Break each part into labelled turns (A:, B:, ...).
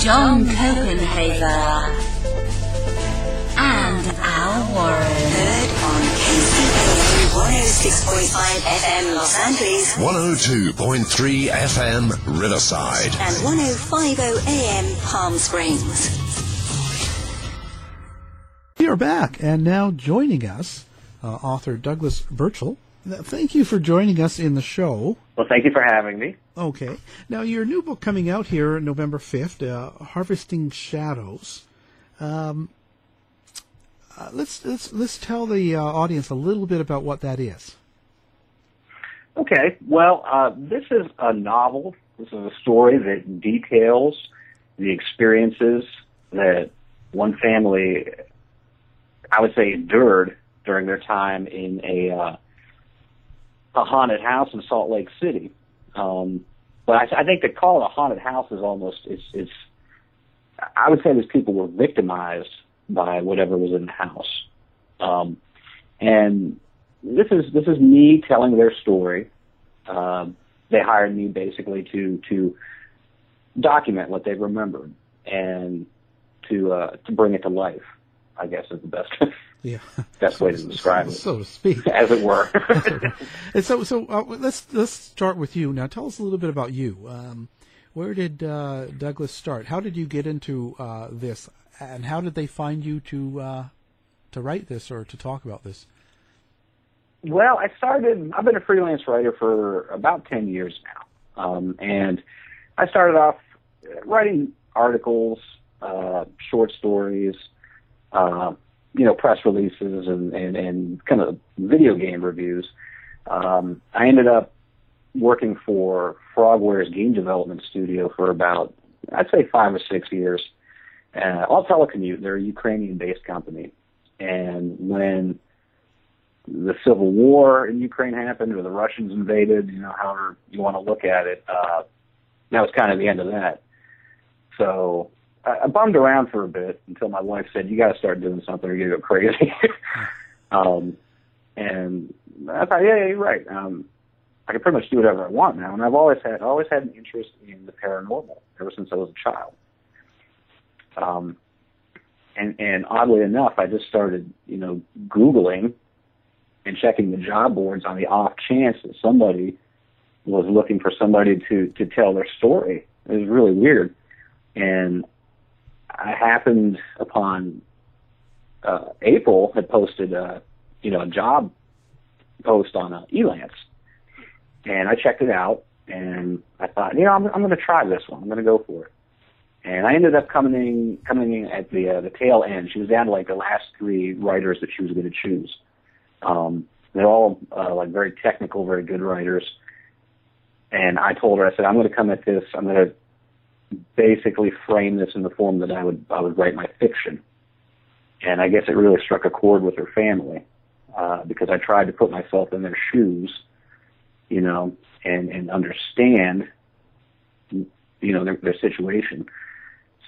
A: John Copenhaver, and Al Warren.
B: Heard on KCAA 106.5 FM Los Angeles
C: 102.3 FM Riverside.
B: and 105.0 AM Palm Springs.
D: We are back, and now joining us, uh, author Douglas Birchall. Th- Thank you for joining us in the show.
E: Well, thank you for having me.
D: Okay. Now, your new book coming out here November 5th, uh, Harvesting Shadows. Um, uh, let's, let's, let's tell the uh, audience a little bit about what that is.
E: Okay, well, uh, this is a novel. This is a story that details the experiences that one family, I would say, endured during their time in a uh, a haunted house in Salt Lake City. Um, but I, I think to call it a haunted house is almost it's it's. I would say these people were victimized by whatever was in the house, um, and this is this is me telling their story. Um, they hired me basically to to document what they remembered and to uh, to bring it to life. I guess is the best
D: Yeah.
E: best way to describe it,
D: so to speak.
E: as it were.
D: and so, so uh, let's let's start with you now. Tell us a little bit about you. Um, where did uh, Douglas start? How did you get into uh, this, and how did they find you to uh, to write this or to talk about this?
E: Well, I started. I've been a freelance writer for about ten years now, um, and I started off writing articles, uh, short stories, uh, you know, press releases, and, and and kind of video game reviews. Um, I ended up working for Frogwares game development studio for about, I'd say, five or six years. Uh, all telecommute. They're a Ukrainian-based company, and when the civil war in Ukraine happened, or the Russians invaded, you know, however you want to look at it, uh, that was kind of the end of that. So I, I bummed around for a bit until my wife said, "You got to start doing something, or you're gonna go crazy." um, and I thought, yeah, yeah, you're right. Um, I can pretty much do whatever I want now, and I've always had, always had an interest in the paranormal ever since I was a child. Um, and and oddly enough, I just started, you know, googling and checking the job boards on the off chance that somebody was looking for somebody to to tell their story. It was really weird, and I happened upon uh, April had posted a you know a job post on uh, Elance, and I checked it out, and I thought you know I'm I'm going to try this one. I'm going to go for it. And I ended up coming in, coming in at the uh, the tail end. She was down to like the last three writers that she was going to choose. Um, they're all uh, like very technical, very good writers. and I told her, I said, I'm going to come at this. I'm going to basically frame this in the form that I would I would write my fiction. And I guess it really struck a chord with her family uh, because I tried to put myself in their shoes, you know, and and understand, you know, their, their situation.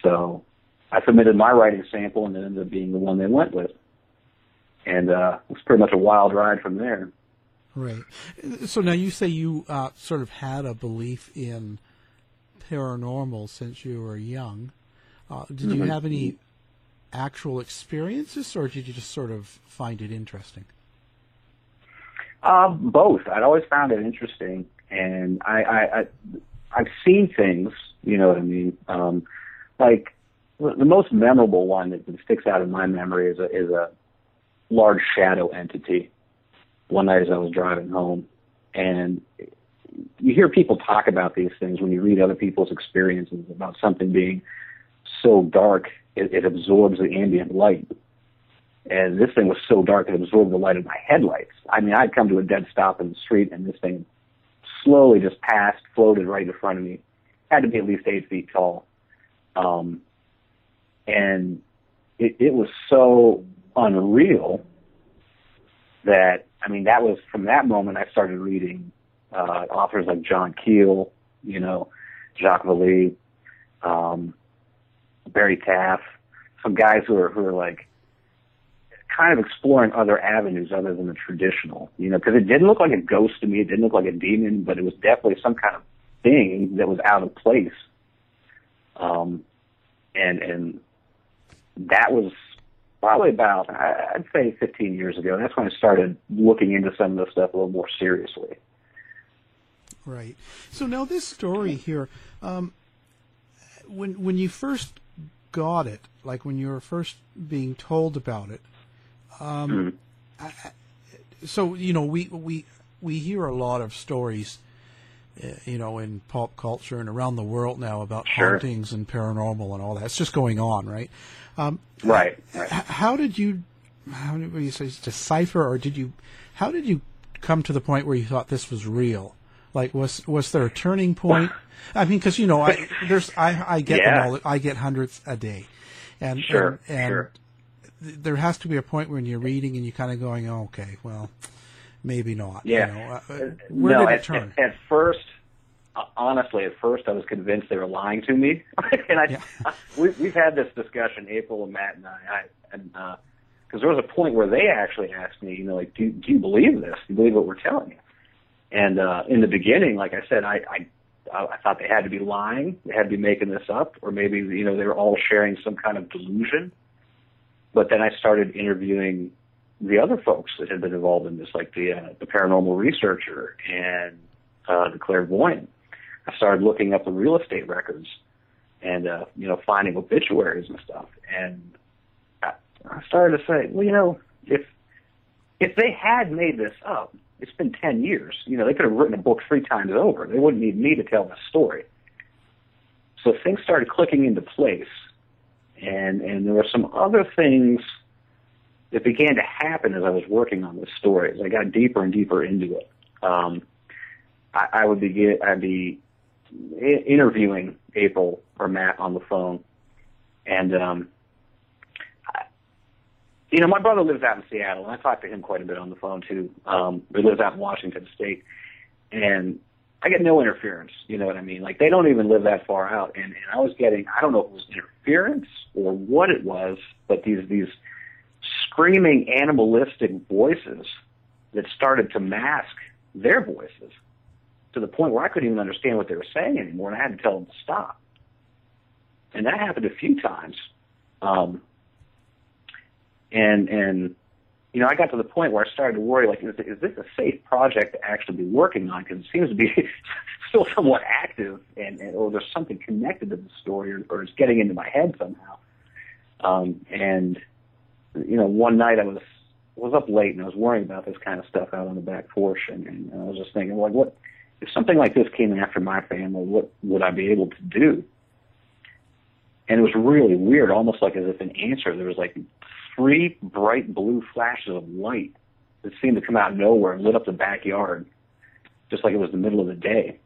E: So I submitted my writing sample, and it ended up being the one they went with. And uh, it was pretty much a wild ride from there.
D: Right. So now you say you uh, sort of had a belief in paranormal since you were young. Uh, did you
E: Mhm.
D: have any actual experiences, or did you just sort of find it interesting?
E: Um, both. I'd always found it interesting, and I, I, I I've seen things. You know what I mean? Um, like the the most memorable one that sticks out in my memory is a is a large shadow entity. One night as I was driving home, and you hear people talk about these things when you read other people's experiences about something being so dark it, it absorbs the ambient light. And this thing was so dark it absorbed the light of my headlights. I mean, I'd come to a dead stop in the street, and this thing slowly just passed, floated right in front of me. Had to be at least eight feet tall. Um, and it, it was so unreal that I mean, that was from that moment I started reading uh, authors like John Keel, you know, Jacques Vallée, um, Barry Taff, some guys who are who are like kind of exploring other avenues other than the traditional, you know, because it didn't look like a ghost to me, it didn't look like a demon, but it was definitely some kind of thing that was out of place. Um, and and that was probably about I'd say 15 years ago. That's when I started looking into some of this stuff a little more seriously.
D: Right. So now this story here, um, when when you first got it, like when you were first being told about it, um, I, I- so you know we we we hear a lot of stories, uh, you know, in pop culture and around the world now about
E: Sure.
D: hauntings and paranormal and all that. It's just going on, right? Um,
E: Right.
D: h- how did you how did you say decipher or did you how did you come to the point where you thought this was real like was was there a turning point i mean because you know i there's i i get
E: Yeah.
D: them all i get hundreds a day and
E: Sure,
D: and, and
E: sure.
D: th- there has to be a point when you're reading and you're kind of going oh, okay well maybe not
E: Yeah.
D: you know, uh, uh, where
E: no,
D: did
E: at,
D: it turn
E: At, at first, uh, honestly, at first I was convinced they were lying to me, and I, we, we've had this discussion, April and Matt and I, I and because there was a point where they actually asked me, you know, like, do do you believe this? Do you believe what we're telling you? And uh, in the beginning, like I said, I, I I thought they had to be lying, they had to be making this up, or maybe you know they were all sharing some kind of delusion. But then I started interviewing the other folks that had been involved in this, like the uh, the paranormal researcher and uh, the clairvoyant. I started looking up the real estate records and uh, you know finding obituaries and stuff. And I, I started to say, well, you know, if if they had made this up, it's been ten years. You know, they could have written a book three times over. They wouldn't need me to tell the story. So things started clicking into place, and and there were some other things that began to happen as I was working on this story. As I got deeper and deeper into it, um, I, I would begin. I'd be interviewing April or Matt on the phone, and um, you know, my brother lives out in Seattle, and I talk to him quite a bit on the phone too. Um, he lives out in Washington State, and I get no interference. You know what I mean? Like they don't even live that far out, and, and I was getting I don't know if it was interference or what it was, but these these screaming animalistic voices that started to mask their voices to the point where I couldn't even understand what they were saying anymore, and I had to tell them to stop. And that happened a few times. Um, and and you know, I got to the point where I started to worry, like, is, is this a safe project to actually be working on? Because it seems to be still somewhat active, and, and or there's something connected to the story, or, or it's getting into my head somehow. Um, and you know, one night I was was up late and I was worrying about this kind of stuff out on the back porch, and, and I was just thinking, like, what if something like this came after my family? What would I be able to do? And it was really weird, almost like as if an answer. There was like three bright blue flashes of light that seemed to come out of nowhere and lit up the backyard, just like it was the middle of the day.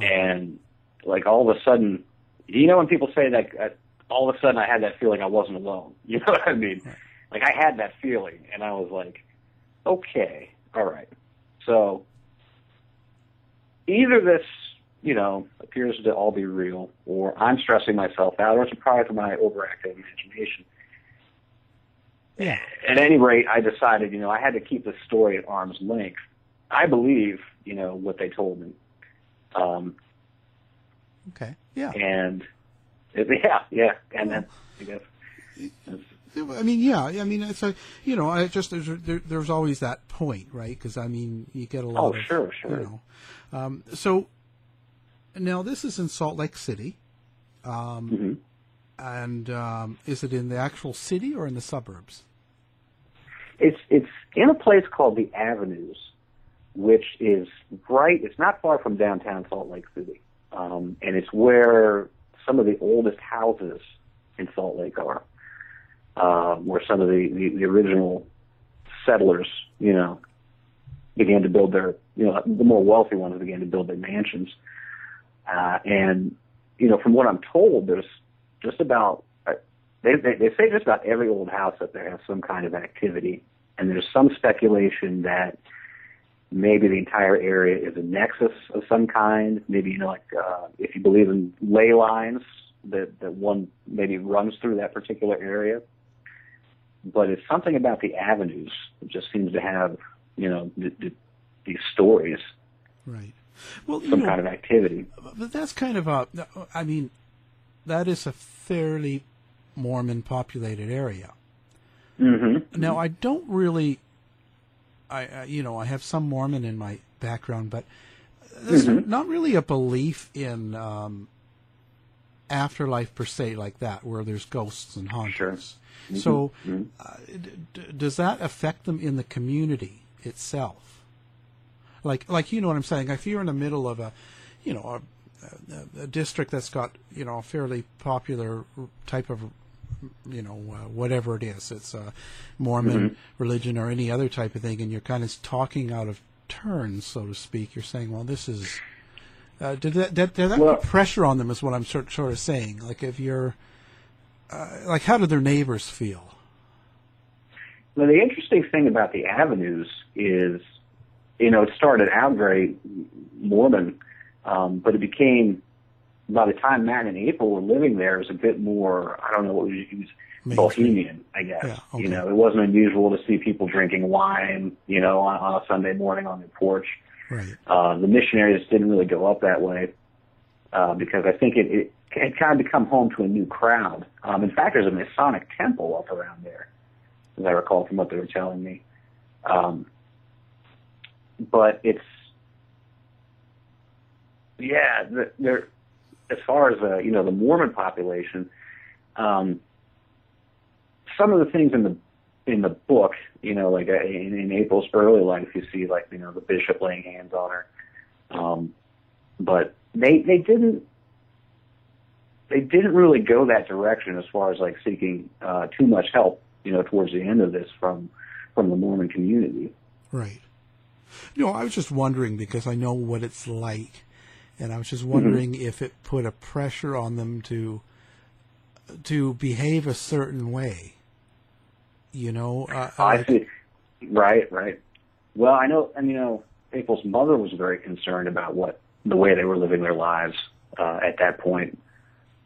E: and like all of a sudden, you know when people say that, uh, all of a sudden I had that feeling I wasn't alone. You know what I mean? Like I had that feeling, and I was like, okay, all right. So either this, you know, appears to all be real, or I'm stressing myself out, or it's a product of my overactive imagination.
D: Yeah.
E: At any rate, I decided, you know, I had to keep the story at arm's length. I believe, you know, what they told me. Um,
D: Okay. Yeah.
E: and yeah, yeah, and then I guess
D: I mean, yeah. I mean, it's a you know, I just there's there, there's always that point, right? Because I mean, you get a lot
E: Oh,
D: of
E: sure, sure.
D: You know, um, so now this is in Salt Lake City, um,
E: Mm-hmm.
D: and um, is it in the actual city or in the suburbs?
E: It's it's in a place called the Avenues, which is right. It's not far from downtown Salt Lake City, um, and it's where some of the oldest houses in Salt Lake are, uh, where some of the, the the original settlers, you know, began to build their, you know, the more wealthy ones began to build their mansions, uh, and you know, from what I'm told, there's just about uh, they, they they say just about every old house up there has some kind of activity, and there's some speculation that maybe the entire area is a nexus of some kind. Maybe you know, like uh, if you believe in ley lines, that that one maybe runs through that particular area. But it's something about the avenues that just seems to have you know the, the, these stories,
D: Right. Well,
E: some
D: know,
E: kind of activity.
D: But that's kind of a. I mean, that is a fairly Mormon populated area.
E: Mm-hmm.
D: Now, I don't really. I, I you know I have some Mormon in my background, but there's
E: Mhm.
D: not really a belief in um, afterlife per se like that, where there's ghosts and hauntings. So,
E: Mhm.
D: uh, d- d- does that affect them in the community itself? Like, like you know what I'm saying? If you're in the middle of a, you know, a, a, a district that's got you know a fairly popular type of, you know, uh, whatever it is, it's a Mormon
E: Mhm.
D: religion or any other type of thing, and you're kind of talking out of turn, so to speak. You're saying, well, this is. Uh, did that, did, did that
E: Well-
D: put pressure on them? Is what I'm sort, sort of saying. Like, if you're, uh, like, how do their neighbors feel?
E: Now, the interesting thing about the avenues is, you know, it started out very Mormon, um, but it became, by the time Matt and April were living there, it was a bit more, I don't know what we use, bohemian, I guess.
D: Yeah, okay.
E: You know, it wasn't unusual to see people drinking wine, you know, on, on a Sunday morning on their porch.
D: Right.
E: Uh, the missionaries didn't really go up that way uh, because I think it, it had kind of become home to a new crowd. Um, in fact, there's a Masonic temple up around there, as I recall from what they were telling me. Um, but it's, yeah, the- they're, as far as uh, you know, the Mormon population, um, some of the things in the in the book, you know, like uh, in, in April's early life, you see like you know the bishop laying hands on her, um, but they they didn't they didn't really go that direction as far as like seeking uh, too much help, you know, towards the end of this from from the Mormon community.
D: Right. No, I was just wondering because I know what it's like, and I was just wondering if it put a pressure on them to to behave a certain way. You know, uh,
E: I
D: like-
E: see. Right, right. Well, I know, and you know, April's mother was very concerned about what the way they were living their lives uh, at that point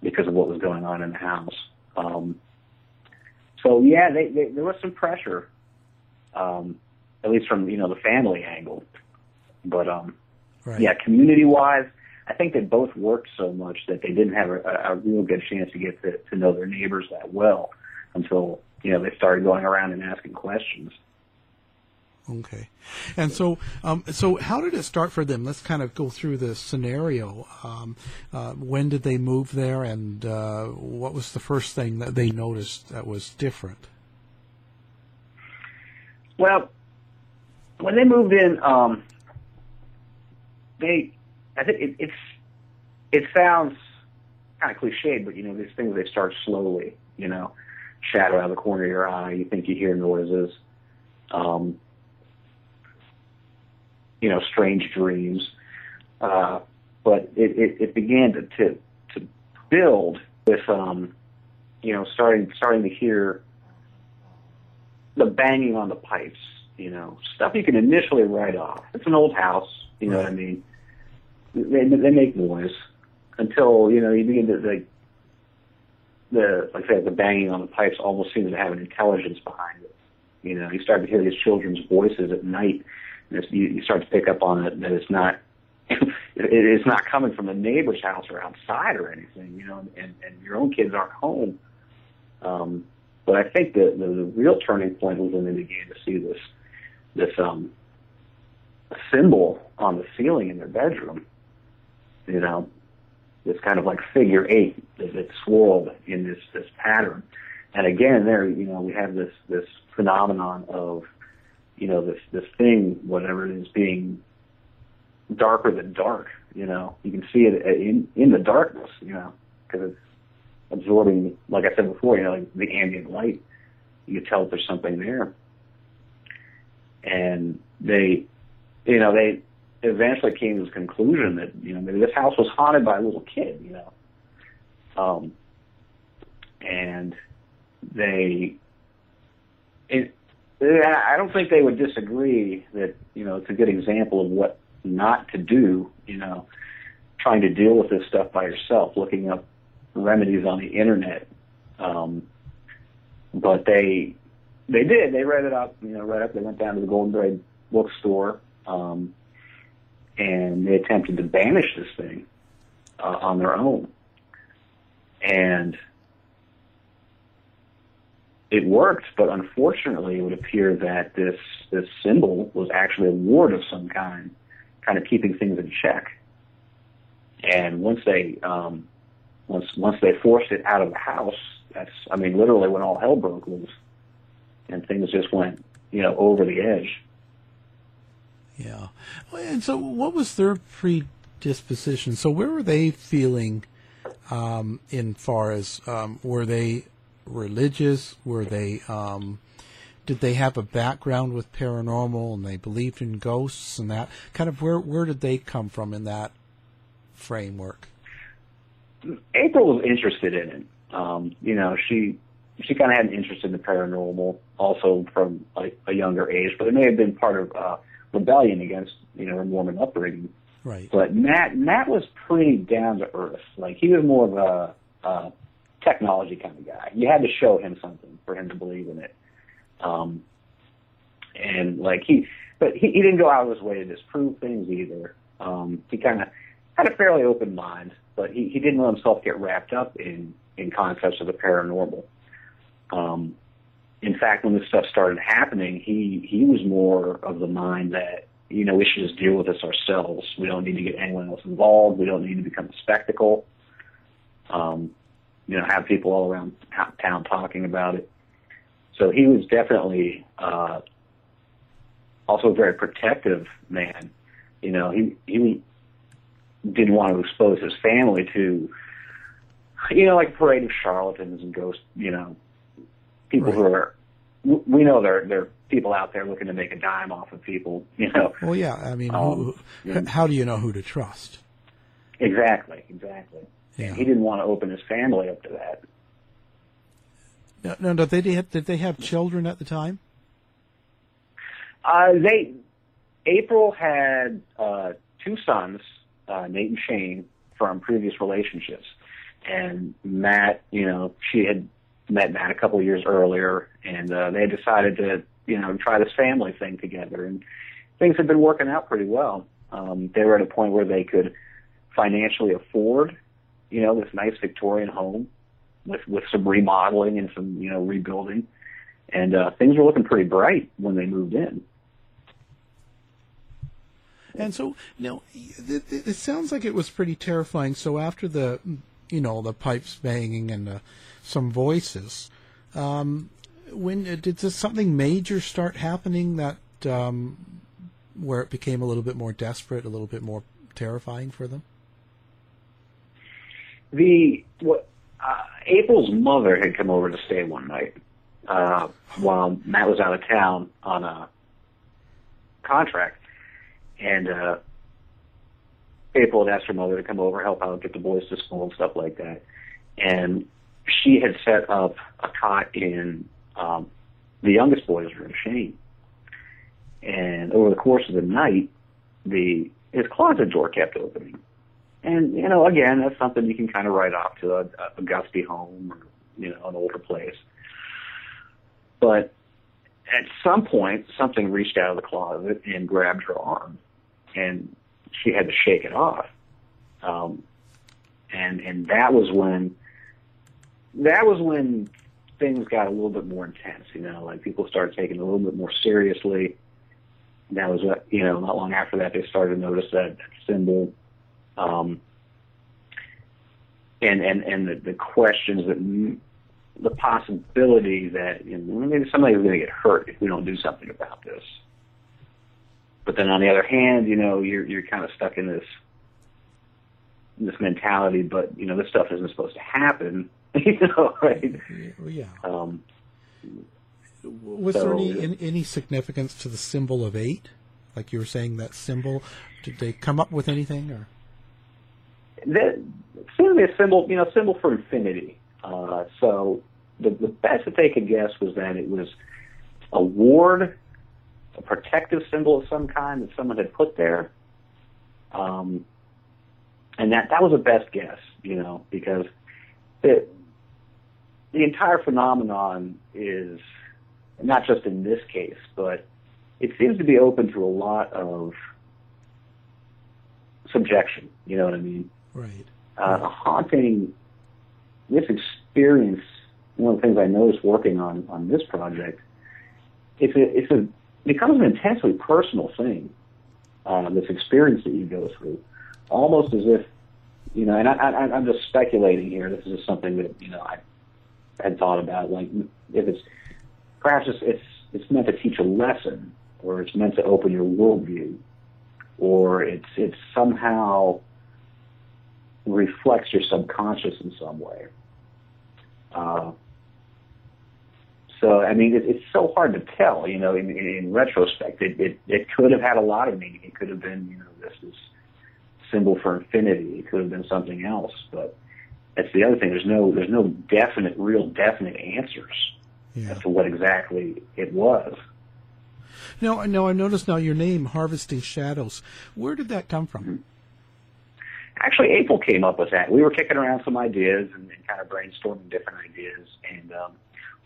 E: because of what was going on in the house. Um, so yeah, they, they, there was some pressure, um, at least from you know the family angle. But um,
D: Right.
E: yeah, community wise, I think they both worked so much that they didn't have a, a real good chance to get to, to know their neighbors that well until you know they started going around and asking questions.
D: Okay, and so um, so how did it start for them? Let's kind of go through the scenario. Um, uh, when did they move there, and uh, what was the first thing that they noticed that was different?
E: Well, when they moved in, um, they, I think it, it's, it sounds kind of cliched, but you know, these things they start slowly. You know, shadow out of the corner of your eye. You think you hear noises. Um, you know, strange dreams. Uh, but it, it, it began to, to to build with um, you know, starting starting to hear the banging on the pipes, you know, stuff you can initially write off. It's an old house, you know what I mean. They they make noise until you know you begin to like the like I the banging on the pipes almost seems to have an intelligence behind it. You know, you start to hear these children's voices at night, and it's, you, you start to pick up on it that it's not it, it's not coming from the neighbor's house or outside or anything. You know, and and your own kids aren't home. Um, but I think the, the the real turning point was when they began to see this this um symbol on the ceiling in their bedroom. You know, this kind of like figure eight that, swirled in this this pattern. And again, there you know we have this this phenomenon of you know this this thing whatever it is being darker than dark. You know, you can see it uh, in in the darkness. You know, because it's absorbing, like I said before, you know, like the ambient light. You can tell if there's something there. And they, you know, they eventually came to the conclusion that you know maybe this house was haunted by a little kid, you know, um, and they, it, I don't think they would disagree that you know it's a good example of what not to do, you know, trying to deal with this stuff by yourself, looking up remedies on the internet. Um, but they they did. They read it up, you know, read up. They went down to the Golden Braid bookstore, um, and they attempted to banish this thing uh, on their own. And it worked, but unfortunately, it would appear that this this symbol was actually a ward of some kind, kind of keeping things in check. And once they um, once once they forced it out of the house, that's I mean literally when all hell broke loose, and things just went you know over the edge.
D: Yeah, and so what was their predisposition? So where were they feeling? Um, in far as um, were they religious? Were they um, did they have a background with paranormal and they believed in ghosts and that kind of where where did they come from in that framework?
E: April was interested in it. Um, you know, she she kind of had an interest in the paranormal, also from a, a younger age, but it may have been part of uh, rebellion against you know her Mormon upbringing.
D: Right.
E: But Matt Matt was pretty down to earth. Like he was more of a, a technology kind of guy. You had to show him something for him to believe in it. Um, and like he, but he, he didn't go out of his way to disprove things either. Um, he kind of had a fairly open mind, but he, he didn't let himself get wrapped up in in concepts of the paranormal. Um, in fact, when this stuff started happening, he he was more of the mind that you know we should just deal with this ourselves. We don't need to get anyone else involved. We don't need to become a spectacle. Um, you know, have people all around town talking about it. So he was definitely uh, also a very protective man. You know, he he didn't want to expose his family to, you know, like parade of charlatans and ghost, you know, people
D: Right.
E: who are. We know there there are people out there looking to make a dime off of people. You know,
D: Well, yeah. I mean,
E: Um,
D: who, how do you know who to trust?
E: exactly, exactly.
D: Yeah.
E: He didn't want to open his family up to that.
D: No, no, no. They did. Did they have children at the time?
E: Uh, they April had uh, two sons, uh, Nate and Shane, from previous relationships, and Matt. You know, she had met Matt a couple of years earlier, and uh, they decided to you know try this family thing together, and things had been working out pretty well. Um, they were at a point where they could financially afford, you know, this nice Victorian home with with some remodeling and some you know rebuilding, and uh, things were looking pretty bright when they moved in.
D: And so, now, it, it sounds like it was pretty terrifying. So after the, you know, the pipes banging and uh, some voices, um, when uh, did this, something major start happening that um, where it became a little bit more desperate, a little bit more terrifying for them?
E: the what uh, April's mother had come over to stay one night uh, while Matt was out of town on a contract, and uh, April had asked her mother to come over, help out, get the boys to school and stuff like that. And she had set up a cot in um, the youngest boy's room, Shane. And over the course of the night, the his closet door kept opening. And you know, again, that's something you can kind of write off to a, a gusty home or you know an older place. But at some point, something reached out of the closet and grabbed her arm, and she had to shake it off. Um, and and that was when that was when things got a little bit more intense. You know, like people started taking it a little bit more seriously. That was what you know. Not long after that, they started to notice that, that symbol, um, and and and the, the questions that m- the possibility that you know, maybe somebody was going to get hurt if we don't do something about this. But then on the other hand, you know, you're you're kind of stuck in this this mentality. But you know, this stuff isn't supposed to happen. You know, right?
D: Yeah.
E: Um,
D: Was there
E: so-
D: any any- any significance to the symbol of eight? Like you were saying, that symbol. Did they come up with anything, or
E: that to be a symbol, you know, symbol for infinity. Uh, so the, the best that they could guess was that it was a ward, a protective symbol of some kind that someone had put there. Um, and that that was a best guess, you know, because it, the entire phenomenon is not just in this case, but it seems to be open to a lot of subjection. You know what I mean?
D: right?
E: uh, a haunting, this experience, one of the things I noticed working on, on this project, it's a, it's a, becomes an intensely personal thing, uh, this experience that you go through. Almost as if, you know, and I, I, I'm just speculating here, this is just something that, you know, I had thought about, like, if it's, perhaps it's, it's, it's meant to teach a lesson, or it's meant to open your worldview, or it's, it's somehow, reflects your subconscious in some way. Uh, so, I mean, it, it's so hard to tell. You know, in, in, in retrospect, it, it it could have had a lot of meaning. It could have been, you know, this is symbol for infinity. It could have been something else. But that's the other thing. There's no there's no definite, real definite answers as to what exactly it was.
D: No, no. I noticed now your name, Harvesting Shadows. Where did that come from?
E: actually April came up with that. We were kicking around some ideas and, and kind of brainstorming different ideas, and um,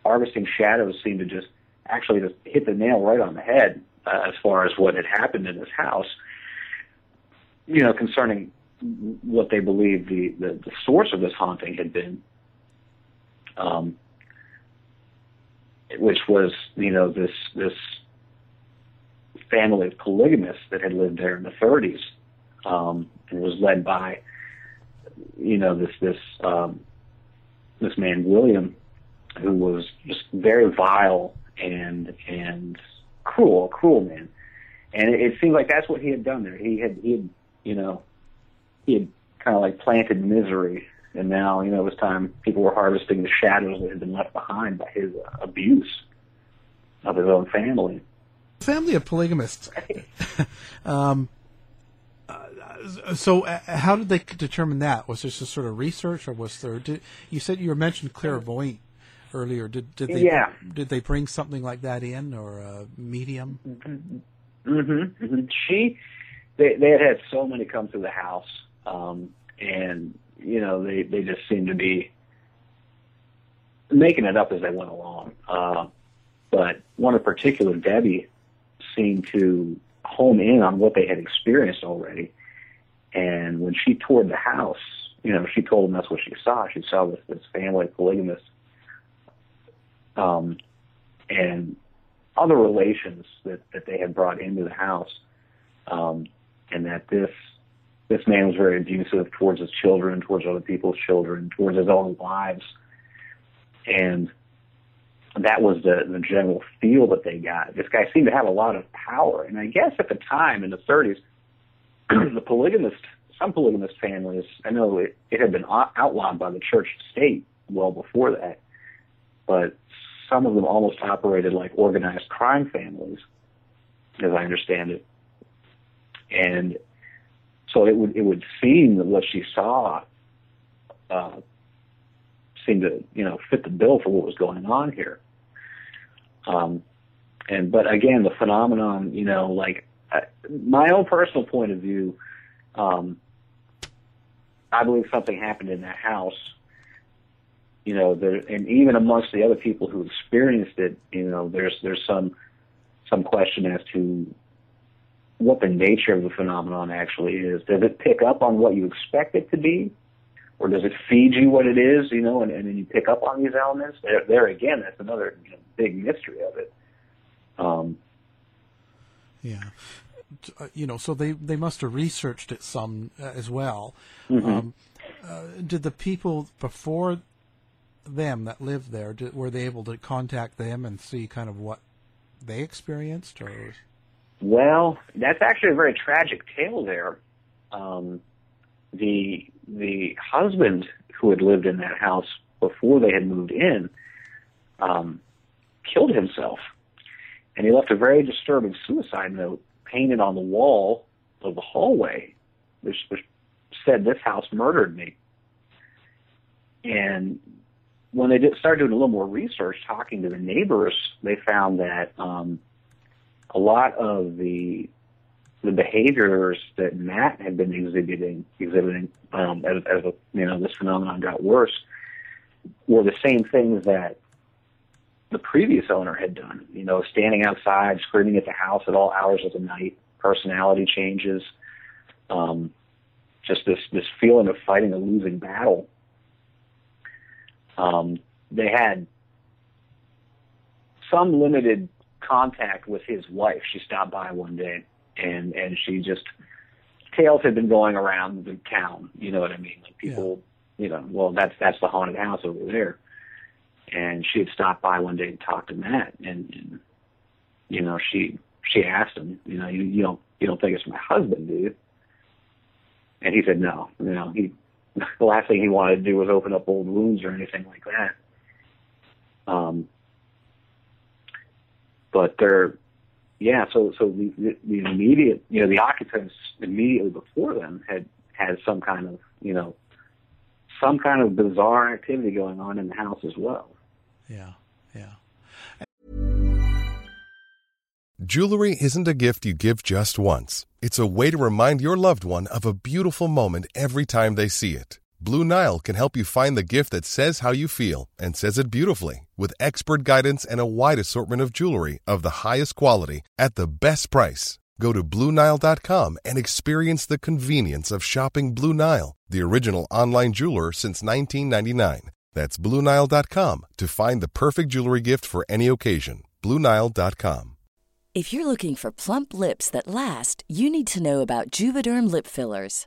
E: harvesting shadows seemed to just actually just hit the nail right on the head uh, as far as what had happened in this house. You know, concerning what they believed the, the, the source of this haunting had been, um, which was you know this this family of polygamists that had lived there in the 30s um, and was led by, you know, this this um, this man William, who was just very vile and and cruel, cruel man. And it, it seemed like that's what he had done there. He had he had you know he had kind of like planted misery, and now you know it was time people were harvesting the shadows that had been left behind by his uh, abuse of his own family.
D: Family of polygamists. um, uh, so, uh, how did they determine that? Was this just sort of research, or was there? Did, you said you mentioned clairvoyant earlier. Did did they?
E: Yeah.
D: Did they bring something like that in, or a medium?
E: Mm-hmm. hmm She, they they had had so many come through the house, um, and you know they they just seemed to be making it up as they went along. Uh, but one in particular, Debbie, seemed to home in on what they had experienced already. And when she toured the house, you know, she told them that's what she saw. She saw this this family of polygamists, um, and other relations that that they had brought into the house, um, and that this this man was very abusive towards his children, towards other people's children, towards his own wives, and that was the the general feel that they got. This guy seemed to have a lot of power, and I guess at the time in the 30s, the polygamist, some polygamist families, I know it, it had been outlawed by the church state well before that, but some of them almost operated like organized crime families, as I understand it. And so it would it would seem that what she saw uh, seemed to you know fit the bill for what was going on here. Um, and but again, the phenomenon, you know, like uh, my own personal point of view, um, I believe something happened in that house. You know, there, and even amongst the other people who experienced it, you know, there's there's some some question as to what the nature of the phenomenon actually is. Does it pick up on what you expect it to be? Or does it feed you what it is, you know, and, and then you pick up on these elements? There, there again, that's another you know, big mystery of it. Um,
D: yeah. Uh, you know, so they, they must have researched it some uh, as well.
E: Mhm.
D: Um, uh, did the people before them that lived there, did, were they able to contact them and see kind of what they experienced? Or
E: Well, that's actually a very tragic tale there. Um, the the husband who had lived in that house before they had moved in um, killed himself, and he left a very disturbing suicide note painted on the wall of the hallway, which, which said, "This house murdered me." And when they did, started doing a little more research, talking to the neighbors, they found that um, a lot of the the behaviors that Matt had been exhibiting exhibiting um, as, as a, you know this phenomenon got worse were the same things that the previous owner had done. You know, standing outside, screaming at the house at all hours of the night, personality changes, um, just this this feeling of fighting a losing battle. Um, they had some limited contact with his wife. She stopped by one day, and and she just tales had been going around the town. You know what I mean? Like people, you know, well that's that's the haunted house over there. And she had stopped by one day and talked to Matt, and, and you know she she asked him, you know, you, you don't you don't think it's my husband, do you? And he said no. You know, he the last thing he wanted to do was open up old wounds or anything like that. Um, but they're, yeah. So so the, the, the immediate, you know, the occupants immediately before them had had some kind of, you know, some kind of bizarre activity going on in the house as well.
D: yeah, yeah.
F: Jewelry isn't a gift you give just once. It's a way to remind your loved one of a beautiful moment every time they see it. Blue Nile can help you find the gift that says how you feel and says it beautifully with expert guidance and a wide assortment of jewelry of the highest quality at the best price. Go to BlueNile.com and experience the convenience of shopping Blue Nile, the original online jeweler since 1999. That's BlueNile.com to find the perfect jewelry gift for any occasion. BlueNile.com.
G: If you're looking for plump lips that last, you need to know about Juvederm lip fillers.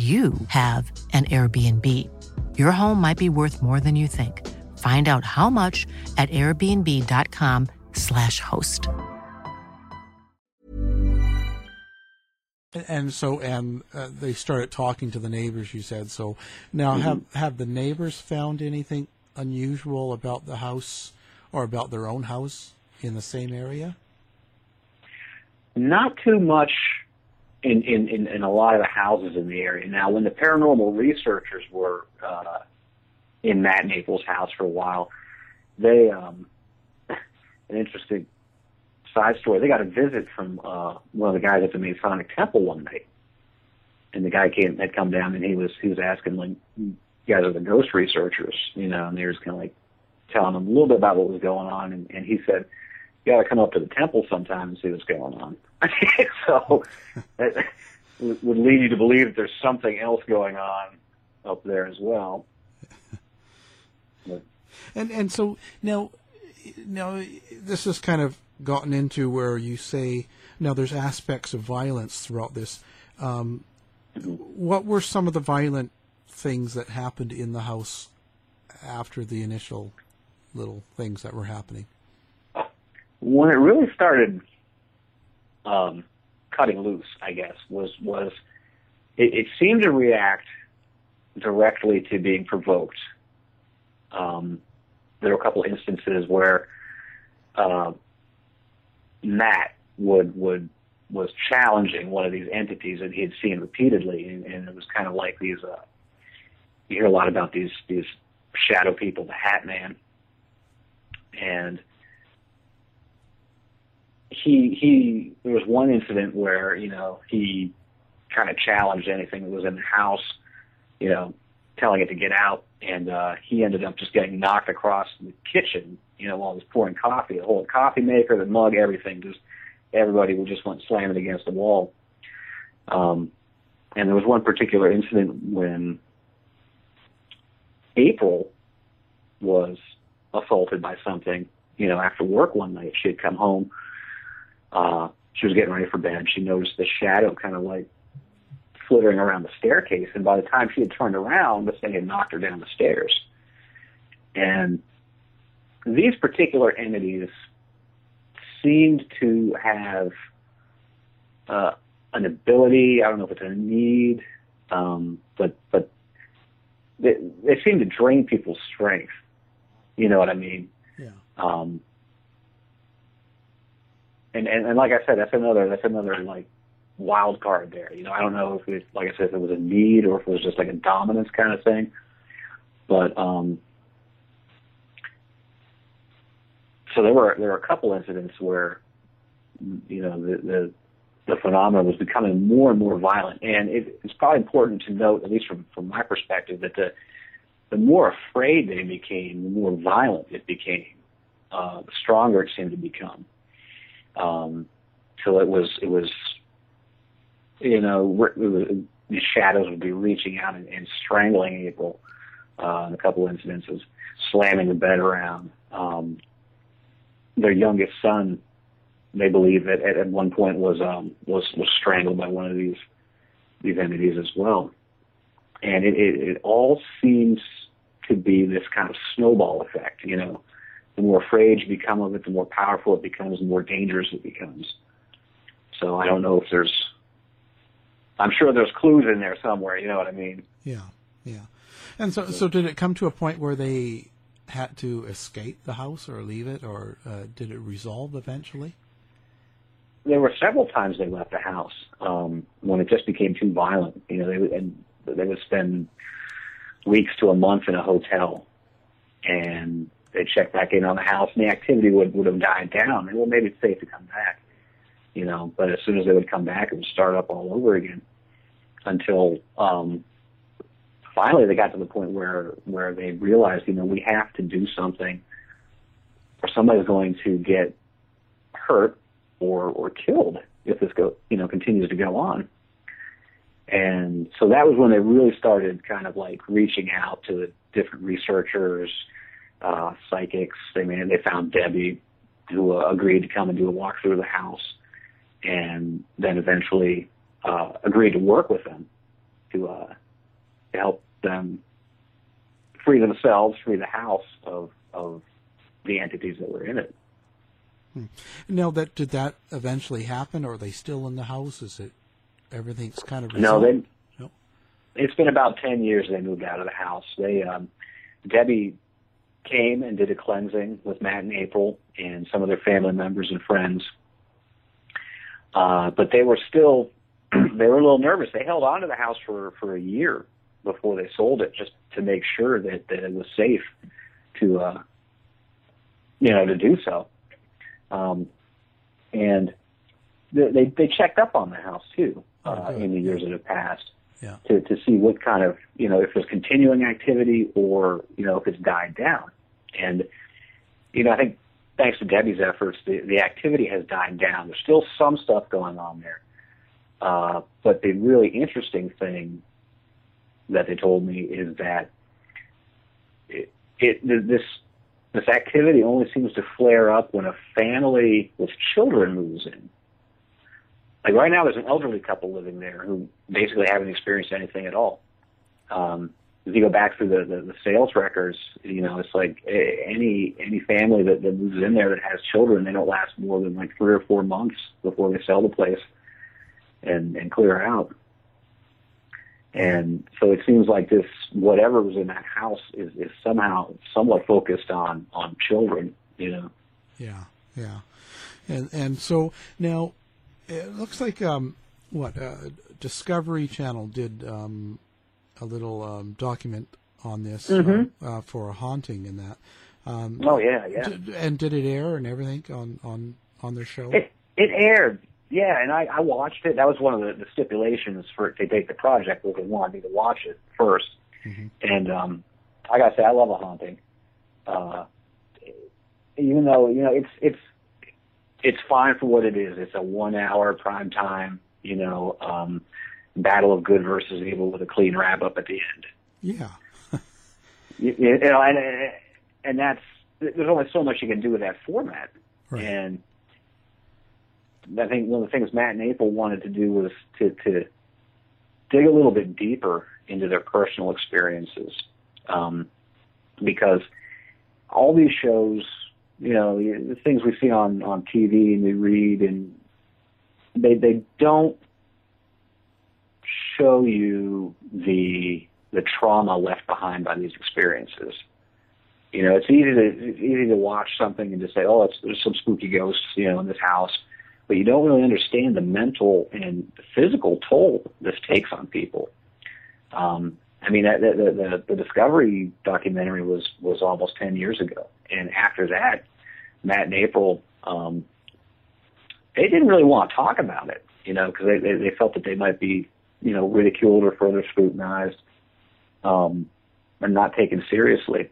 H: you have an Airbnb. Your home might be worth more than you think. Find out how much at airbnb.com/slash host.
D: And so, and uh, they started talking to the neighbors. You said so. Now,
E: Mm-hmm.
D: have have the neighbors found anything unusual about the house or about their own house in the same area?
E: Not too much in, in, in, in a lot of the houses in the area. Now, when the paranormal researchers were uh, in Matt Naples' house for a while, they um, an interesting side story. They got a visit from uh, one of the guys at the Masonic Temple one night, and the guy came had come down and he was he was asking like, "You guys are the ghost researchers, you know?" And they were just kind of like telling him a little bit about what was going on, and, and he said, "You got to come up to the temple sometime and see what's going on." so that would lead you to believe that there's something else going on up there as well.
D: And and so now, now this has kind of gotten into where you say now there's aspects of violence throughout this. Um, what were some of the violent things that happened in the house after the initial little things that were happening?
E: When it really started um, cutting loose, I guess, was was it, it seemed to react directly to being provoked. Um, there were a couple instances where uh, Matt would would was challenging one of these entities that he had seen repeatedly, and, and it was kind of like these. Uh, you hear a lot about these these shadow people, the Hat Man, and he he there was one incident where you know he kind of challenged anything that was in the house, you know, telling it to get out, and uh, he ended up just getting knocked across the kitchen, you know, while he was pouring coffee, the whole coffee maker, the mug, everything, just everybody would just went slamming against the wall. Um, and there was one particular incident when April was assaulted by something, you know, after work one night. She had come home uh, she was getting ready for bed. She noticed the shadow kind of like flittering around the staircase. And by the time she had turned around, this thing had knocked her down the stairs. And these particular entities seemed to have uh, an ability. I don't know if it's a need, um, but but they, they seem to drain people's strength. You know what I mean?
D: Yeah.
E: Um, and, and and like I said, that's another that's another like wild card there. You know, I don't know if it like I said if it was a need or if it was just like a dominance kind of thing. But um so there were there were a couple incidents where you know the the the phenomenon was becoming more and more violent. And it, it's probably important to note, at least from from my perspective, that the the more afraid they became, the more violent it became, uh, the stronger it seemed to become. Um, till it was it was you know the shadows would be reaching out and, and strangling April uh, in a couple incidences, slamming the bed around. Um, their youngest son, they believe that at, at one point was um, was was strangled by one of these these entities as well, and it, it, it all seems to be this kind of snowball effect. You know, the more afraid you become of it, the more powerful it becomes, the more dangerous it becomes. So I don't know if there's, I'm sure there's clues in there somewhere. You know what I mean?
D: Yeah, yeah. And so, so did it come to a point where they had to escape the house or leave it, or uh, did it resolve eventually?
E: There were several times they left the house um, when it just became too violent. You know, they would, and they would spend weeks to a month in a hotel, and they'd check back in on the house, and the activity would would have died down. And well, maybe it's safe to come back, you know. But as soon as they would come back, it would start up all over again until um, finally they got to the point where where they realized, you know, we have to do something, or somebody's going to get hurt or or killed if this go you know continues to go on. And so that was when they really started kind of like reaching out to the different researchers, uh, psychics. They mean they found Debbie, who uh, agreed to come and do a walkthrough of the house, and then eventually uh, agreed to work with them to uh, to help them free themselves, free the house of of the entities that were in it.
D: Hmm. Now that did that eventually happen, or are they still in the house? Is it everything's kind of
E: no?
D: resolved?
E: They, It's been about ten years they moved out of the house. They um, Debbie came and did a cleansing with Matt and April and some of their family members and friends. Uh, but they were still they were a little nervous. They held on to the house for for a year before they sold it, just to make sure that that it was safe to uh, you know to do so. Um, and they, they they checked up on the house too uh, in the years that have passed
D: Yeah.
E: to to see what kind of you know if there's continuing activity or you know if it's died down. And you know I think thanks to Debbie's efforts, the the activity has died down. There's still some stuff going on there, uh, but the really interesting thing that they told me is that it, it this this activity only seems to flare up when a family with children moves in. Like right now, there's an elderly couple living there who basically haven't experienced anything at all. Um, if you go back through the, the, the sales records, you know, it's like eh, any any family that, that moves in there that has children, they don't last more than like three or four months before they sell the place and and clear out. And so it seems like this whatever was in that house is, is somehow somewhat focused on on children, you know.
D: Yeah, yeah, and and so now it looks like um, what uh, Discovery Channel did um, a little um, document on this uh, uh, for a haunting in that. Um,
E: Oh, yeah, yeah.
D: and did it air and everything on on on their show?
E: It it aired, yeah, and I, I watched it. That was one of the, the stipulations for it to take the project was they wanted me to watch it 1st And um, I gotta say, I love a haunting. Uh, even though you know it's it's it's fine for what it is. It's a one hour prime time, you know, um, battle of good versus evil with a clean wrap up at the end.
D: Yeah.
E: You, you know, and and that's there's only so much you can do with that format.
D: Right.
E: And I think one of the things Matt and April wanted to do was to to dig a little bit deeper into their personal experiences, um, because all these shows, you know, the things we see on on TV and we read, and they they don't show you the the trauma left behind by these experiences. You know, it's easy to it's easy to watch something and just say, "Oh, it's, there's some spooky ghosts," you know, in this house, but you don't really understand the mental and physical toll this takes on people. Um, I mean, the, the, the, the Discovery documentary was was almost ten years ago, and after that, Matt and April, um, they didn't really want to talk about it, you know, because they, they felt that they might be, you know, ridiculed or further scrutinized, um, and not taken seriously.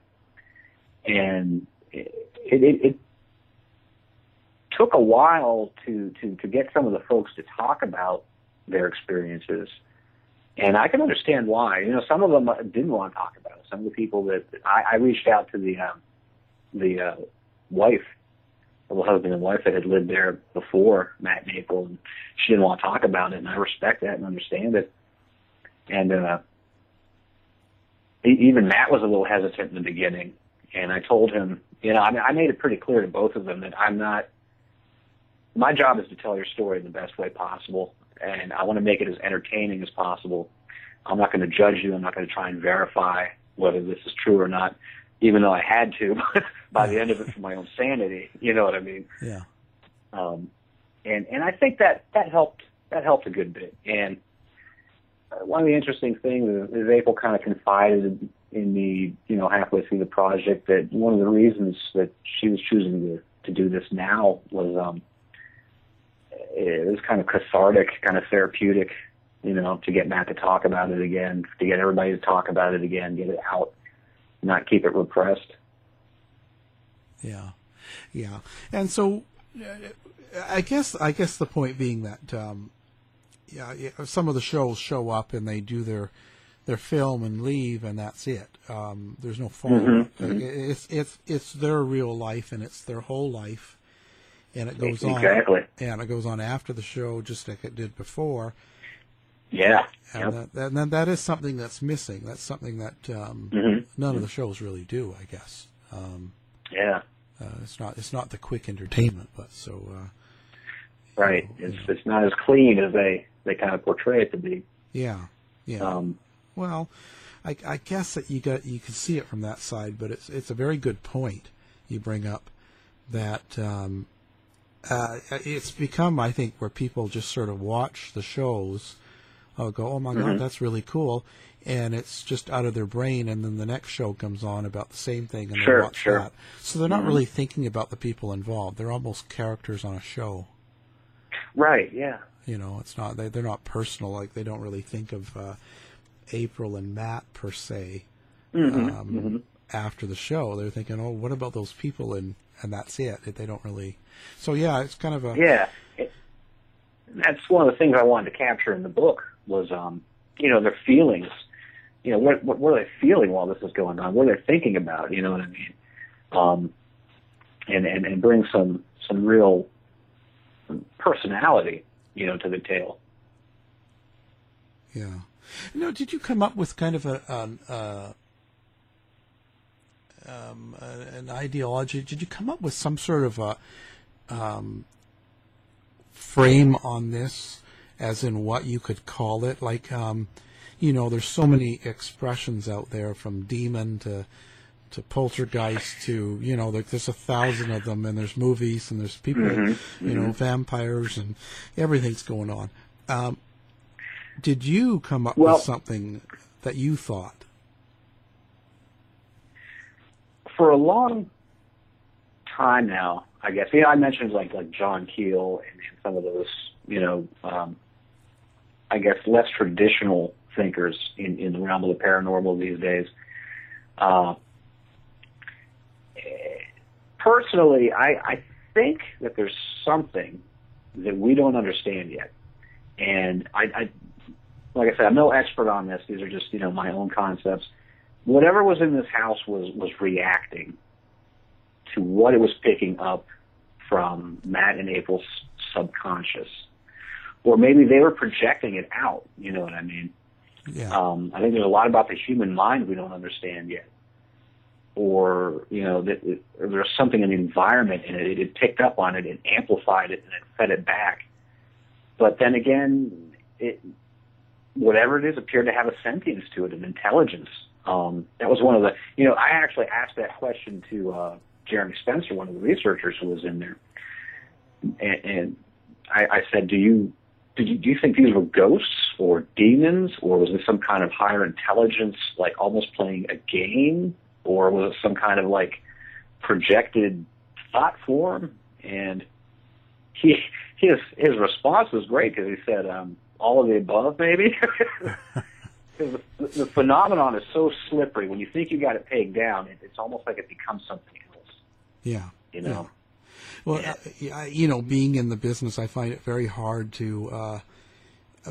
E: And it, it, it took a while to, to, to get some of the folks to talk about their experiences. And I can understand why. You know, some of them didn't want to talk about it. Some of the people that I, I reached out to the um, the uh, wife, the husband and wife that had lived there before Matt and April, and she didn't want to talk about it, and I respect that and understand it. And uh, even Matt was a little hesitant in the beginning, and I told him, you know, I, mean, I made it pretty clear to both of them that I'm not. My job is to tell your story in the best way possible, and I want to make it as entertaining as possible. I'm not going to judge you. I'm not going to try and verify whether this is true or not, even though I had to but by the end of it for my own sanity. You know what I mean?
D: Yeah.
E: Um, and and I think that that helped that helped a good bit. And uh, one of the interesting things is, is April kind of confided in me, you know, halfway through the project that one of the reasons that she was choosing to to do this now was um it was kind of cathartic, kind of therapeutic you know, to get Matt to talk about it again, to get everybody to talk about it again, get it out, not keep it repressed.
D: Yeah, yeah, and so uh, I guess I guess the point being that um, yeah, some of the shows show up and they do their their film and leave, and that's it. Um, there's no follow.
E: Mm-hmm, mm-hmm.
D: It's it's it's their real life and it's their whole life, and it goes
E: exactly.
D: on. And it goes on after the show, just like it did before.
E: Yeah,
D: and
E: yep.
D: that, that, that is something that's missing. That's something that um,
E: mm-hmm.
D: None of the shows really do, I guess. Um,
E: yeah,
D: uh, it's not it's not the quick entertainment, but so. Uh,
E: right,
D: you know,
E: it's
D: you know.
E: it's not as clean as they they kind of portray it to be.
D: Yeah, yeah.
E: Um,
D: well, I, I guess that you got you can see it from that side, but it's it's a very good point you bring up that um, uh, it's become I think where people just sort of watch the shows, uh, go oh my
E: Mm-hmm.
D: god that's really cool, and it's just out of their brain, and then the next show comes on about the same thing, and
E: Sure,
D: they watch
E: sure.
D: that. So they're not
E: Mhm.
D: really thinking about the people involved. They're almost characters on a show.
E: right, yeah,
D: You know, it's not they they're not personal. Like they don't really think of uh, April and Matt per se.
E: Mhm,
D: Um,
E: mhm.
D: After the show, they're thinking, "Oh, what about those people?" and and that's it. They don't really. So yeah, it's kind of a
E: yeah. It, that's one of the things I wanted to capture in the book was, um, you know, their feelings. You know, what, what what are they feeling while this is going on? What are they thinking about? You know what I mean? Um, and and and bring some some real personality, you know, to the tale.
D: Yeah. No, did you come up with kind of a, an, uh, um, a- an ideology? Did you come up with some sort of a um, frame on this, as in what you could call it? Like, um, you know, there's so many expressions out there from demon to to poltergeist to you know, like there's a thousand of them, and there's movies and there's people,
E: Mhm,
D: you know,
E: mhm.
D: vampires and everything's going on. Um, did you come up
E: Well-
D: with something that you thought?
E: for a long time now, I guess. You know, I mentioned like like John Keel and, and some of those, you know, um, I guess less traditional thinkers in, in the realm of the paranormal these days. Uh, personally, I, I think that there's something that we don't understand yet, and I, I, like I said, I'm no expert on this. These are just you know my own concepts whatever was in this house was was reacting to what it was picking up from Matt and April's subconscious, or maybe they were projecting it out. You know what I mean?
D: Yeah.
E: Um, I think there's a lot about the human mind we don't understand yet, or you know that it, or there's something in the environment and it, it picked up on it and amplified it and it fed it back. But then again, it whatever it is appeared to have a sentience to it, an intelligence. Um, that was one of the, you know, I actually asked that question to uh, Jeremy Spencer, one of the researchers who was in there, and, and I, I said, "Do you, did you, do you think these were ghosts or demons, or was this some kind of higher intelligence, like almost playing a game, or was it some kind of like projected thought form?" And he, his his response was great because he said, um, "All of the above, maybe." the, the phenomenon is so slippery. When you think you got it pegged down, it, it's almost like it becomes something else.
D: Yeah.
E: You know.
D: Well, I, I, you know, being in the business, I find it very hard to uh,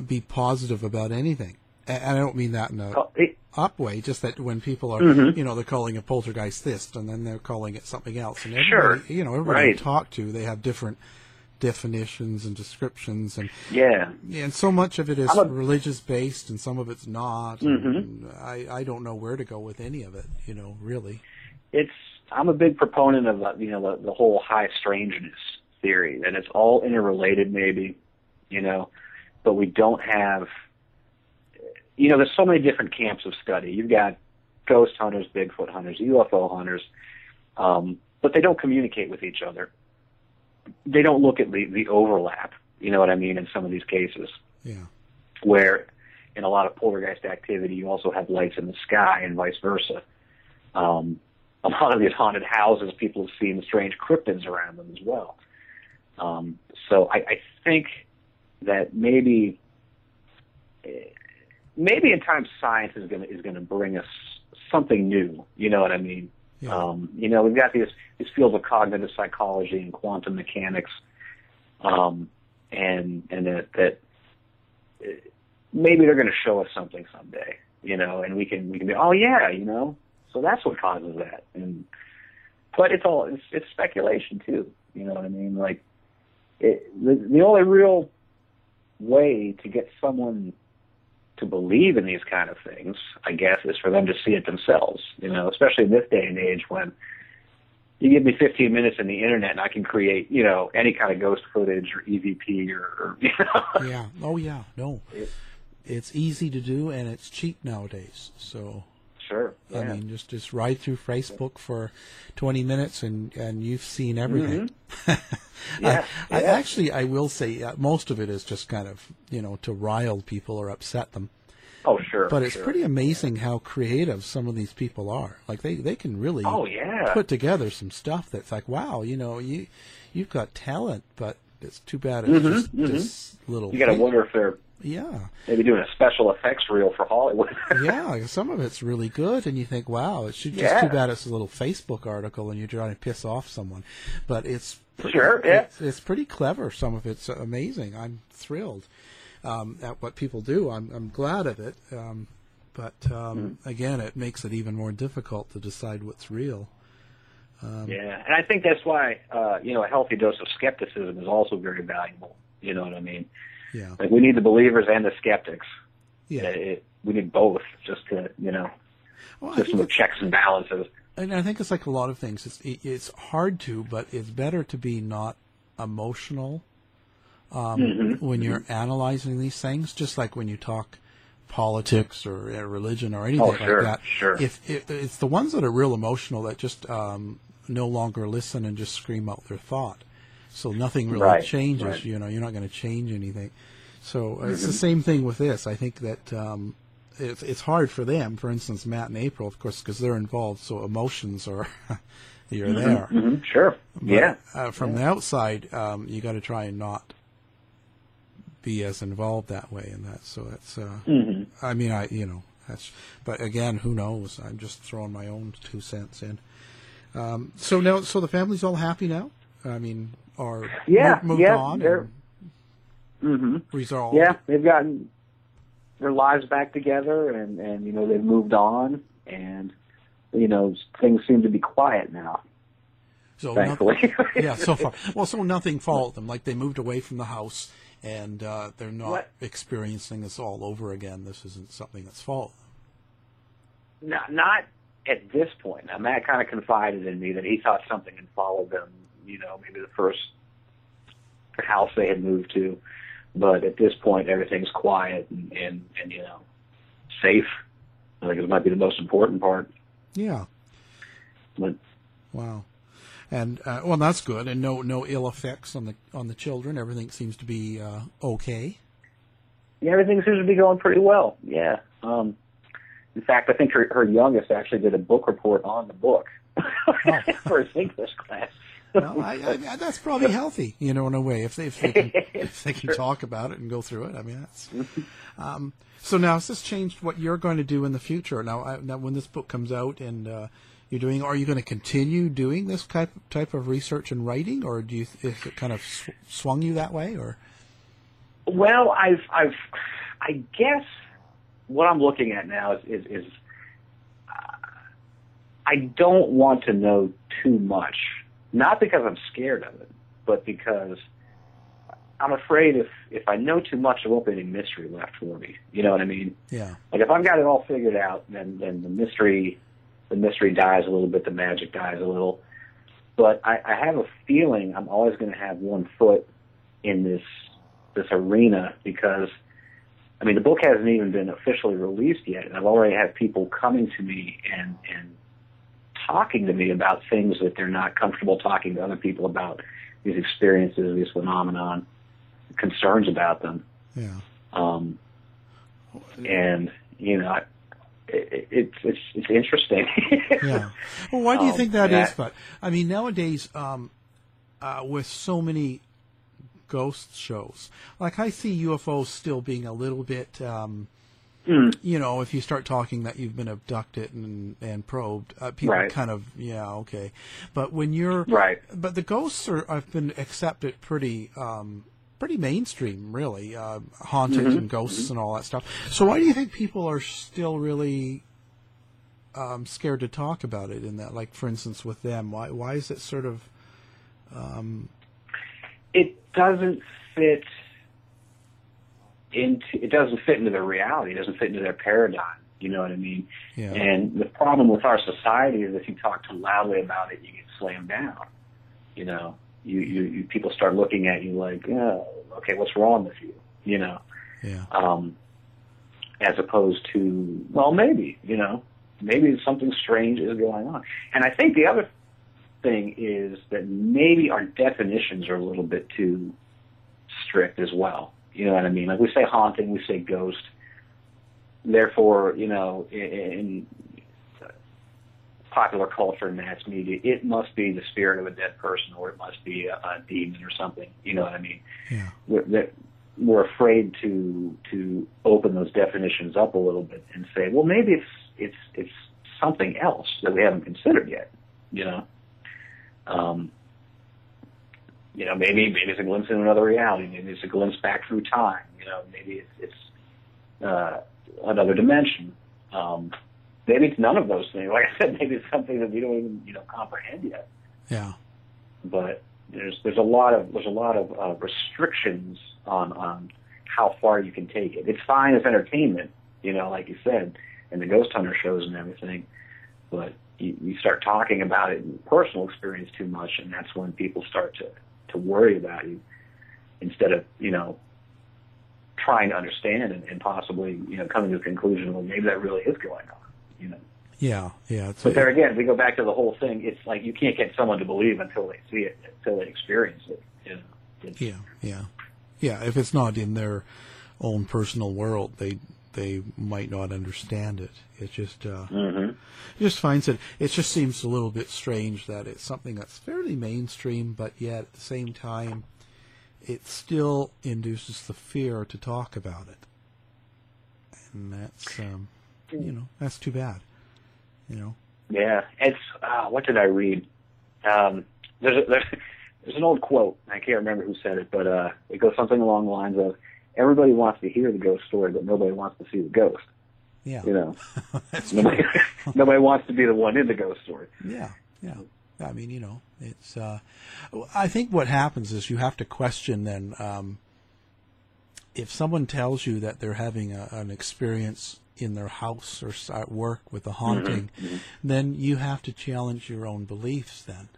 D: be positive about anything. And I don't mean that in a up way. Just that when people are,
E: Mhm.
D: you know, they're calling a poltergeist this, and then they're calling it something else. And
E: Sure.
D: you know, everybody
E: Right.
D: I talk to, they have different definitions and descriptions, and
E: Yeah.
D: and so much of it is
E: a-
D: religious based, and some of it's not.
E: Mhm.
D: And I I don't know where to go with any of it. You know, really.
E: It's I'm a big proponent of uh, you know the, the whole high strangeness theory that it's all interrelated, maybe, you know, but we don't have. You know, there's so many different camps of study. You've got ghost hunters, Bigfoot hunters, UFO hunters, um, but they don't communicate with each other. They don't look at the, the overlap. You know what I mean? In some of these cases,
D: Yeah.
E: where in a lot of poltergeist activity, you also have lights in the sky and vice versa. Um, a lot of these haunted houses, people have seen strange cryptids around them as well. Um, so I, I think that maybe maybe in time science is going to is going to bring us something new. You know what I mean?
D: Yeah.
E: Um, you know, we've got these these fields of cognitive psychology and quantum mechanics, um, and and that that uh, maybe they're going to show us something someday. You know, and we can we can be oh yeah, you know, so that's what causes that. And but it's all it's, it's speculation too. You know what I mean? Like it, the the only real way to get someone to believe in these kind of things, I guess, is for them to see it themselves. You know, especially in this day and age when you give me 15 minutes in the internet and I can create, you know, any kind of ghost footage or EVP or, or you know.
D: Yeah. Oh yeah. No. It's easy to do and it's cheap nowadays. So
E: Sure.
D: I mean, just just ride through Facebook for 20 minutes and and you've seen everything.
E: Yeah,
D: I, I actually I will say uh, most of it is just kind of you know to rile people or upset them.
E: Oh, sure.
D: But it's
E: sure.
D: pretty amazing how creative some of these people are. Like they they can really
E: Oh, yeah.
D: put together some stuff that's like wow, you know you you've got talent, but it's too bad it's
E: Mhm,
D: just
E: mhm.
D: this little.
E: You got to wonder if they're
D: Yeah.
E: maybe doing a special effects reel for Hollywood.
D: yeah, some of it's really good, and you think, wow, it's just
E: Yeah.
D: too bad it's a little Facebook article and you're trying to piss off someone. But it's pretty,
E: Sure, yeah.
D: it's, it's pretty clever. Some of it's amazing. I'm thrilled um, at what people do. I'm I'm glad of it. Um, but um,
E: Hmm.
D: again, it makes it even more difficult to decide what's real. Um,
E: Yeah, and I think that's why uh, you know a healthy dose of skepticism is also very valuable. You know what I mean?
D: Yeah.
E: Like we need the believers and the skeptics.
D: Yeah.
E: It, it, we need both just to you know
D: Well,
E: system of checks and balances.
D: And I think it's like a lot of things. It's it, it's hard to, but it's better to be not emotional um,
E: Mhm,
D: when you're analyzing these things. Just like when you talk politics or uh, religion or anything
E: Oh, sure,
D: like that.
E: sure.
D: If, if it's the ones that are real emotional that just um, no longer listen and just scream out their thought, so nothing really
E: Right,
D: changes.
E: right.
D: You know, you're not going to change anything. So uh, it's the same thing with this. I think that um, it's it's hard for them. For instance, Matt and April, of course, because they're involved. So emotions are you're
E: Mhm,
D: there.
E: mhm, sure.
D: But,
E: Yeah.
D: Uh, from the outside, um, you got to try and not be as involved that way. And that so that's. Uh,
E: Mhm.
D: I mean, I you know that's. But again, who knows? I'm just throwing my own two cents in. Um, so now, so the family's all happy now. I mean, or
E: Yeah,
D: moved
E: yeah,
D: on
E: they're-
D: and
E: hmm
D: resolved.
E: Yeah, they've gotten their lives back together, and and you know they've moved on, and you know things seem to be quiet now.
D: So
E: thankfully.
D: nothing, yeah, so far. Well, so nothing followed them. Like they moved away from the house, and uh, they're not
E: What?
D: experiencing this all over again. This isn't something that's followed them.
E: Not, not at this point. Now, Matt kind of confided in me that he thought something had followed them, you know, maybe the first house they had moved to. But at this point, everything's quiet and, and, and you know, safe. I think it might be the most important part.
D: Yeah.
E: But
D: Wow. And uh, well, that's good, and no no ill effects on the on the children. Everything seems to be uh, okay.
E: yeah, everything seems to be going pretty well. Yeah. Um, in fact, I think her, her youngest actually did a book report on the book for his English class.
D: Well, I, I, that's probably healthy, you know, in a way. If they if they can, if they can talk about it and go through it, I mean, that's. Um, so now, has this changed what you're going to do in the future? Now, I, now when this book comes out and uh, you're doing, are you going to continue doing this type type of research and writing, or do you is it kind of sw- swung you that way, or?
E: Well, I've, I've, I guess what I'm looking at now is, is, is uh, I don't want to know too much. Not because I'm scared of it, but because I'm afraid if if I know too much, there won't be any mystery left for me. You know what I mean?
D: Yeah.
E: Like if I've got it all figured out, then then the mystery the mystery dies a little bit, the magic dies a little. But I, I have a feeling I'm always going to have one foot in this this arena because I mean the book hasn't even been officially released yet, and I've already had people coming to me and and talking to me about things that they're not comfortable talking to other people about these experiences, these phenomenon, concerns about them.
D: Yeah.
E: Um, and you know, I- it, it's it's it's interesting.
D: yeah. Well, why do you
E: Um,
D: think that
E: and? I-
D: But I mean, nowadays, um, uh, with so many ghost shows. Like I see UFOs still being a little bit, um,
E: Hmm.
D: you know, if you start talking that you've been abducted and and probed, uh, people
E: Right.
D: kind of yeah okay. But when you're
E: Right.
D: but the ghosts are have been accepted pretty. Um, Pretty mainstream, really, uh, haunted
E: Mhm.
D: and ghosts and all that stuff. So, why do you think people are still really um, scared to talk about it? In that, like, for instance, with them, why why is it sort of um,
E: it doesn't fit into it doesn't fit into their reality. It doesn't fit into their paradigm. You know what I mean?
D: Yeah.
E: And the problem with our society is if you talk too loudly about it, you get slammed down. You know, you you, you people start looking at you like, oh, okay, what's wrong with you? You know,
D: yeah.
E: um, as opposed to, well, maybe, you know, maybe something strange is going on. And I think the other thing is that maybe our definitions are a little bit too strict as well. You know what I mean? Like we say haunting, we say ghost. Therefore, you know, in, in popular culture and mass media, it must be the spirit of a dead person or it must be a, a demon or something. You know what I mean?
D: Yeah.
E: We're, that we're afraid to to open those definitions up a little bit and say, well, maybe it's it's it's something else that we haven't considered yet. You know, um, you know, maybe maybe it's a glimpse into another reality. Maybe it's a glimpse back through time. You know, maybe it's, it's uh, another dimension. Um, maybe it's none of those things. Like I said, maybe it's something that we don't even you know comprehend yet.
D: Yeah.
E: But there's there's a lot of there's a lot of uh, restrictions on on how far you can take it. It's fine as entertainment, you know, like you said, and the ghost hunter shows and everything. But you, you start talking about it in personal experience too much, and that's when people start to to worry about you instead of you know trying to understand and, and possibly you know coming to a conclusion. Well, maybe that really is going on. You know.
D: Yeah, yeah.
E: But there again, we go back to the whole thing. It's like you can't get someone to believe until they see it, until they experience it. You know.
D: Yeah, yeah, yeah. If it's not in their own personal world, they they might not understand it. It just uh,
E: Mhm.
D: just finds it. It just seems a little bit strange that it's something that's fairly mainstream, but yet at the same time, it still induces the fear to talk about it, and that's um, you know that's too bad. You know.
E: Yeah, it's uh, what did I read? Um, there's a, there's there's an old quote. I can't remember who said it, but uh, it goes something along the lines of, "Everybody wants to hear the ghost story, but nobody wants to see the ghost."
D: Yeah.
E: You know, nobody, nobody wants to be the one in the ghost story.
D: Yeah, yeah. I mean, you know, it's. Uh, I think what happens is you have to question then um, if someone tells you that they're having a, an experience in their house or at work with a haunting,
E: mhm.
D: then you have to challenge your own beliefs. Then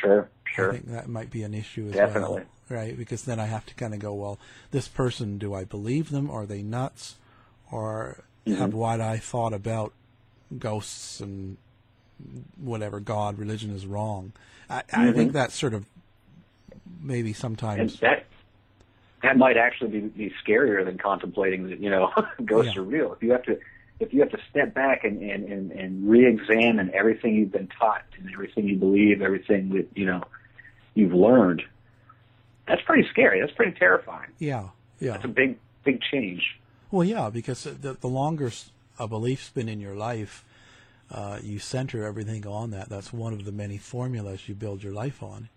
E: Sure, sure.
D: I think that might be an issue as
E: Definitely.
D: well, right? Because then I have to kind of go, well, this person, do I believe them? Are they nuts? Or have
E: Mhm.
D: what I thought about ghosts and whatever God, religion is wrong? I, I
E: Mhm.
D: think that sort of maybe
E: And
D: sometimes.
E: that that might actually be, be scarier than contemplating that you know ghosts
D: Yeah.
E: are real. If you have to if you have to step back and, and, and, and re-examine everything you've been taught and everything you believe, everything that you know you've learned, that's pretty scary. That's pretty terrifying.
D: Yeah, yeah.
E: That's a big big change.
D: Well, yeah, because the, the longer a belief's been in your life, uh, you center everything on that. That's one of the many formulas you build your life on.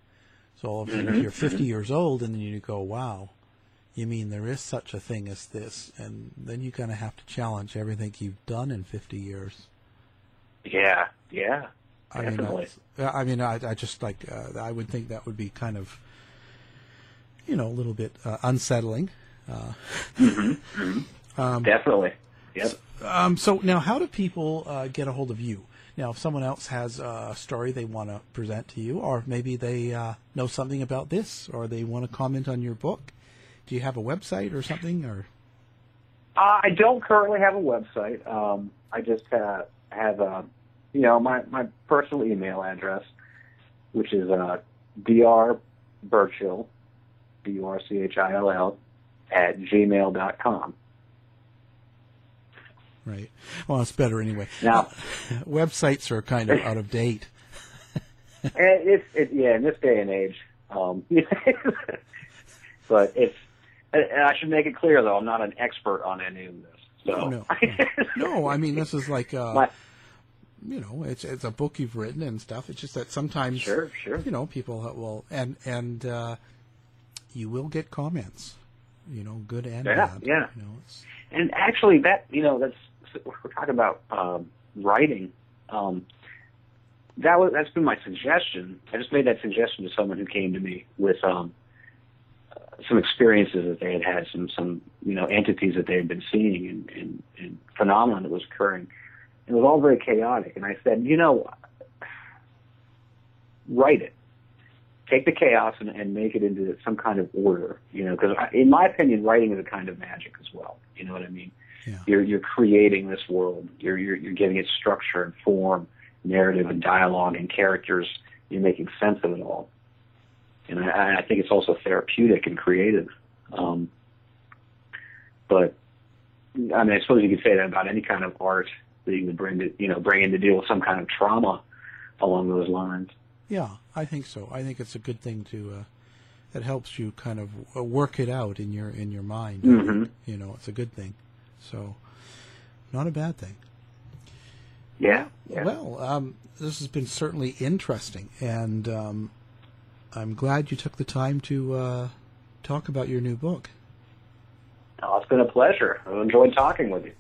D: So if,
E: Mhm,
D: you're 50
E: mhm.
D: years old and then you go, wow, you mean there is such a thing as this? And then you kind of have to challenge everything you've done in 50 years.
E: Yeah, yeah,
D: I mean,
E: definitely.
D: I, I mean, I, I just like, uh, I would think that would be kind of, you know, a little bit uh, unsettling. Uh, um,
E: definitely. Yep.
D: Um, so now, how do people uh, get a hold of you? Now, if someone else has a story they want to present to you, or maybe they uh, know something about this, or they want to comment on your book, do you have a website or something? Or
E: Uh, I don't currently have a website. Um, I just have, have uh, you know, my, my personal email address, which is uh, dr Burchill, B U R C H I L L, at gmail dot com.
D: right? Well, it's better anyway.
E: Now-
D: websites are kind of out of date.
E: And it's it, yeah, in this day and age, um, But and I should make it clear though, I'm not an expert on any of this. So
D: No, no, no. I mean, this is like, uh,
E: My-
D: you know, it's it's a book you've written and stuff. It's just that sometimes,
E: Sure, sure.
D: you know, people will and and uh, you will get comments, you know, good and
E: Yeah,
D: bad.
E: yeah.
D: You know,
E: And actually, that you know, that's we're talking about um, writing. Um, that was that's been my suggestion. I just made that suggestion to someone who came to me with um, uh, some experiences that they had had, some some you know entities that they had been seeing, and, and, and phenomenon that was occurring. It was all very chaotic, and I said, you know, write it. Take the chaos and, and make it into some kind of order, you know, because in my opinion, writing is a kind of magic as well. You know what I mean? You're you're creating this world. You're you're you're giving it structure and form, narrative and dialogue and characters. You're making sense of it all, and I, I think it's also therapeutic and creative. Um, but I mean, I suppose you could say that about any kind of art that you would bring to you know bring in to deal with some kind of trauma along those lines.
D: Yeah, I think so. I think it's a good thing to. Uh, it helps you kind of uh, work it out in your in your mind.
E: Mhm.
D: You know, it's a good thing. So, not a bad thing.
E: Yeah. yeah.
D: Well, um, this has been certainly interesting, and um, I'm glad you took the time to uh, talk about your new book.
E: Oh, it's been a pleasure. I enjoyed talking with you.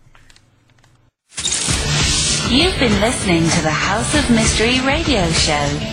A: You've been listening to the House of Mystery radio show.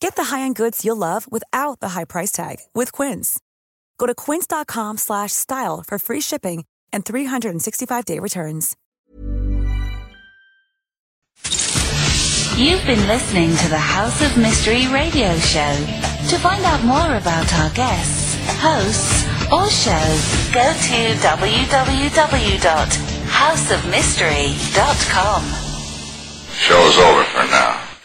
I: Get the high-end goods you'll love without the high price tag with Quince. Go to quince.com slash style for free shipping and 365-day returns.
A: You've been listening to the House of Mystery radio show. To find out more about our guests, hosts, or shows, go to www.houseofmystery.com.
C: Show's over for now.